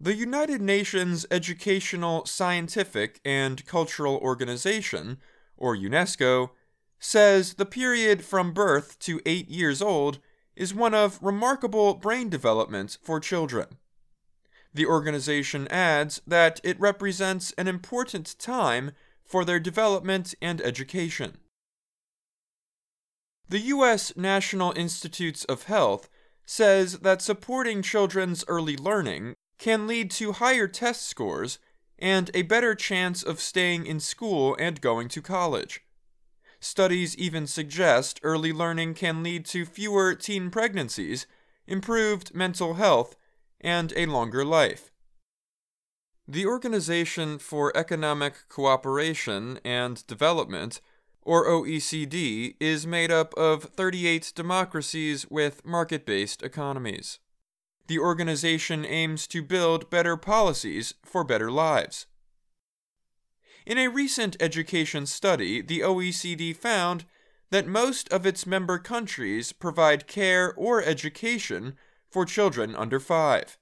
The United Nations Educational, Scientific, and Cultural Organization, or UNESCO, says the period from birth to eight years old is one of remarkable brain development for children. The organization adds that it represents an important time for their development and education. The U.S. National Institutes of Health says that supporting children's early learning can lead to higher test scores and a better chance of staying in school and going to college. Studies even suggest early learning can lead to fewer teen pregnancies, improved mental health, and a longer life. The Organization for Economic Cooperation and Development, or OECD, is made up of 38 democracies with market based economies. The organization aims to build better policies for better lives. In a recent education study, the OECD found that most of its member countries provide care or education for children under five.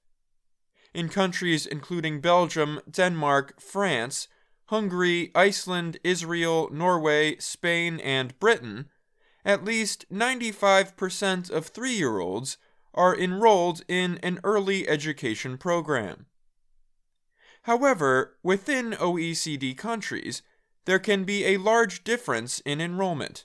In countries including Belgium, Denmark, France, Hungary, Iceland, Israel, Norway, Spain, and Britain, at least 95% of three year olds are enrolled in an early education program. However, within OECD countries, there can be a large difference in enrollment.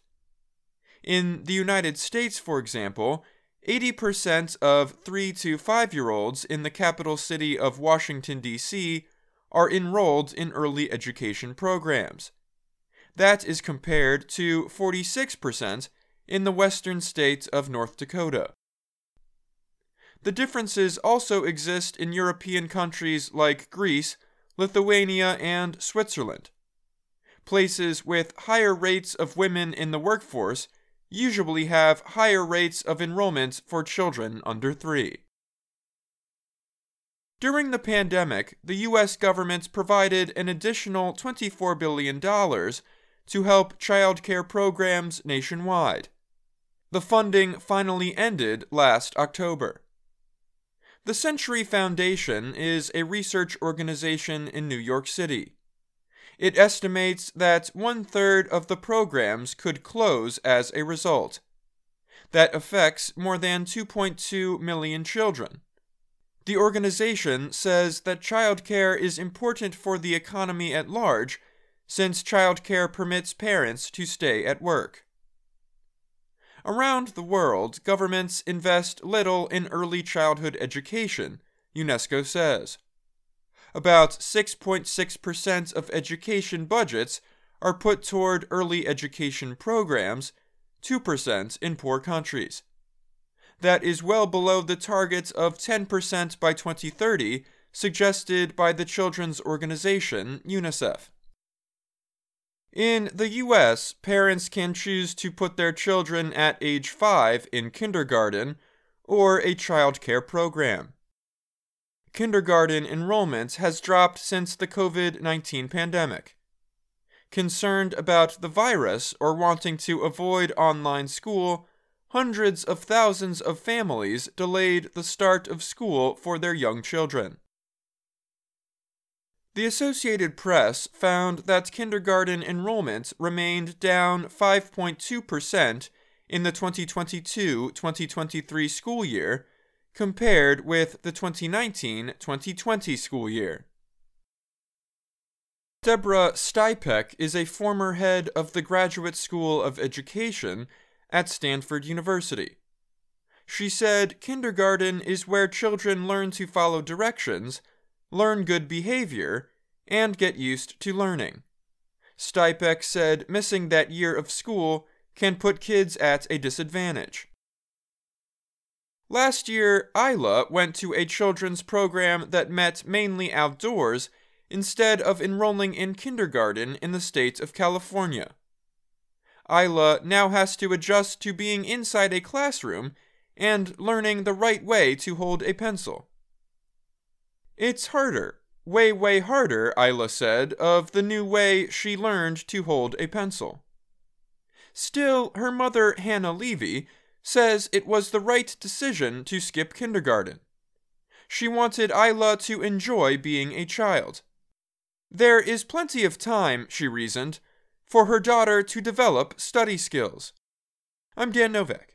In the United States, for example, 80% of 3 to 5 year olds in the capital city of Washington, D.C. are enrolled in early education programs. That is compared to 46% in the western state of North Dakota. The differences also exist in European countries like Greece, Lithuania, and Switzerland. Places with higher rates of women in the workforce usually have higher rates of enrollment for children under three. During the pandemic, the U.S. government provided an additional $24 billion to help child care programs nationwide. The funding finally ended last October. The Century Foundation is a research organization in New York City. It estimates that one third of the programs could close as a result. That affects more than 2.2 million children. The organization says that childcare is important for the economy at large since childcare permits parents to stay at work. Around the world, governments invest little in early childhood education, UNESCO says. About 6.6% of education budgets are put toward early education programs, 2% in poor countries. That is well below the target of 10% by 2030 suggested by the children's organization UNICEF. In the US, parents can choose to put their children at age 5 in kindergarten or a child care program. Kindergarten enrollment has dropped since the COVID 19 pandemic. Concerned about the virus or wanting to avoid online school, hundreds of thousands of families delayed the start of school for their young children. The Associated Press found that kindergarten enrollment remained down 5.2% in the 2022 2023 school year compared with the 2019 2020 school year. Deborah Stipek is a former head of the Graduate School of Education at Stanford University. She said kindergarten is where children learn to follow directions learn good behavior, and get used to learning. Stipek said missing that year of school can put kids at a disadvantage. Last year, Isla went to a children's program that met mainly outdoors instead of enrolling in kindergarten in the state of California. Isla now has to adjust to being inside a classroom and learning the right way to hold a pencil. It's harder, way, way harder, Isla said, of the new way she learned to hold a pencil. Still, her mother, Hannah Levy, says it was the right decision to skip kindergarten. She wanted Isla to enjoy being a child. There is plenty of time, she reasoned, for her daughter to develop study skills. I'm Dan Novak.